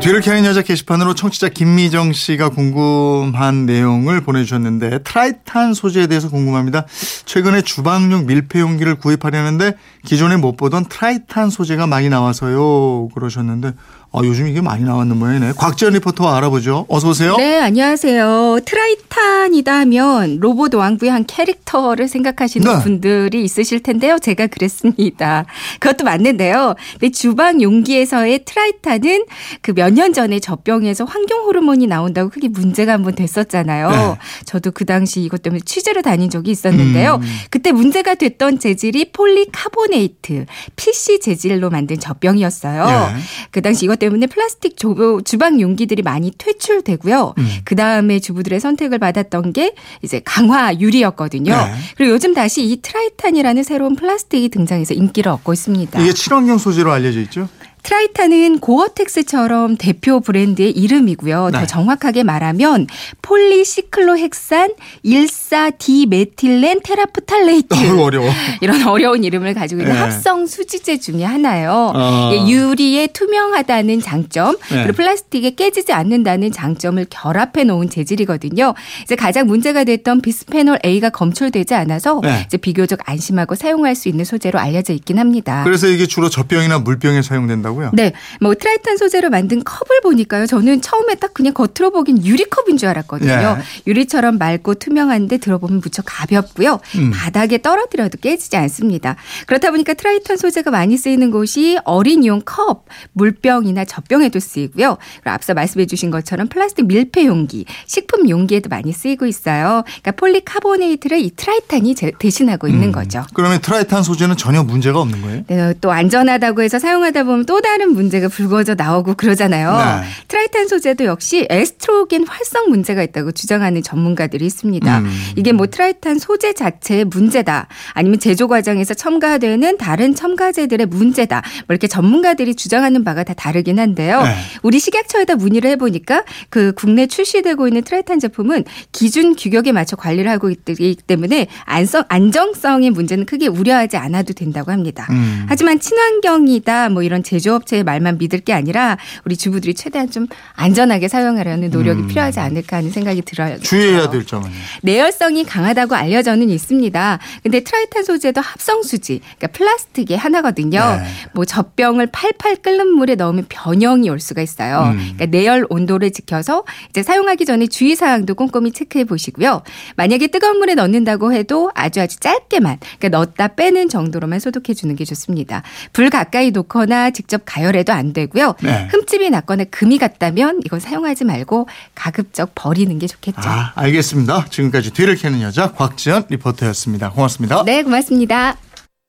뒤를 캐는 여자 게시판으로 청취자 김미정 씨가 궁금한 내용을 보내주셨는데 트라이탄 소재에 대해서 궁금합니다. 최근에 주방용 밀폐 용기를 구입하려는데 기존에 못 보던 트라이탄 소재가 많이 나와서요 그러셨는데 아, 요즘 이게 많이 나왔는 모양이네. 곽지연 리포터와 알아보죠. 어서 오세요. 네, 안녕하세요. 트라이탄이다 하면 로봇 완구의 한 캐릭터를 생각하시는 네. 분들이 있으실 텐데요. 제가 그랬습니다. 그것도 맞는데요. 근데 주방 용기에서의 트라이탄은 그 몇년 전에 젖병에서 환경 호르몬이 나온다고 크게 문제가 한번 됐었잖아요. 네. 저도 그 당시 이것 때문에 취재를 다닌 적이 있었는데요. 음. 그때 문제가 됐던 재질이 폴리카보네이트, PC 재질로 만든 젖병이었어요. 예. 그 당시 이것 때문에 플라스틱 조- 주방 용기들이 많이 퇴출되고요. 음. 그 다음에 주부들의 선택을 받았던 게 이제 강화 유리였거든요. 네. 그리고 요즘 다시 이 트라이탄이라는 새로운 플라스틱이 등장해서 인기를 얻고 있습니다. 이게 친환경 소재로 알려져 있죠. 트라이탄은 고어텍스처럼 대표 브랜드의 이름이고요. 네. 더 정확하게 말하면 폴리시클로헥산 1,4-디메틸렌 테레프탈레이트. 어우, 어려워. 이런 어려운 이름을 가지고 있는 네. 합성 수지제 중에 하나예요. 어. 이게 유리의 투명하다는 장점, 네. 그리고 플라스틱의 깨지지 않는다는 장점을 결합해 놓은 재질이거든요. 이제 가장 문제가 됐던 비스페놀 A가 검출되지 않아서 네. 이제 비교적 안심하고 사용할 수 있는 소재로 알려져 있긴 합니다. 그래서 이게 주로 젖병이나 물병에 사용된다고 요? 네, 뭐 트라이탄 소재로 만든 컵을 보니까요. 저는 처음에 딱 그냥 겉으로 보긴 유리컵인 줄 알았거든요. 예. 유리처럼 맑고 투명한데 들어보면 무척 가볍고요. 음. 바닥에 떨어뜨려도 깨지지 않습니다. 그렇다 보니까 트라이탄 소재가 많이 쓰이는 곳이 어린이용 컵, 물병이나 젖병에도 쓰이고요. 그리고 앞서 말씀해 주신 것처럼 플라스틱 밀폐 용기, 식품 용기에도 많이 쓰이고 있어요. 그러니까 폴리카보네이트를 이 트라이탄이 제- 대신하고 있는 음. 거죠. 그러면 트라이탄 소재는 전혀 문제가 없는 거예요? 네, 또 안전하다고 해서 사용하다 보면 또 다른 문제가 불거져 나오고 그러잖아요. 네. 트라이탄 소재도 역시 에스트로겐 활성 문제가 있다고 주장하는 전문가들이 있습니다. 음. 이게 뭐 트라이탄 소재 자체의 문제다. 아니면 제조 과정에서 첨가되는 다른 첨가제들의 문제다. 뭐 이렇게 전문가들이 주장하는 바가 다 다르긴 한데요. 네. 우리 식약처에다 문의를 해보니까 그 국내 출시되고 있는 트라이탄 제품은 기준 규격에 맞춰 관리를 하고 있기 때문에 안성, 안정성의 문제는 크게 우려하지 않아도 된다고 합니다. 음. 하지만 친환경이다 뭐 이런 제조업체의 말만 믿을 게 아니라 우리 주부들이 최대한 좀 안전하게 사용하려는 노력이 음. 필요하지 않을까 하는 생각이 들어요. 주의해야 될 점은 내열성이 강하다고 알려져는 있습니다. 근데 트라이탄 소재도 합성 수지, 그러니까 플라스틱의 하나거든요. 네. 뭐 젖병을 팔팔 끓는 물에 넣으면 변형이 올 수가 있어요. 음. 그러니까 내열 온도를 지켜서 이제 사용하기 전에 주의 사항도 꼼꼼히 체크해 보시고요. 만약에 뜨거운 물에 넣는다고 해도 아주 아주 짧게만, 그러니까 넣었다 빼는 정도로만 소독해 주는 게 좋습니다. 불 가까이 놓거나 직접 가열해도 안 되고요. 네. 흠집이 났거나 금이 갔다면 이건 사용하지 말고 가급적 버리는 게 좋겠죠. 아, 알겠습니다. 지금까지 뒤를 캐는 여자 곽지연 리포터였습니다. 고맙습니다. 네, 고맙습니다.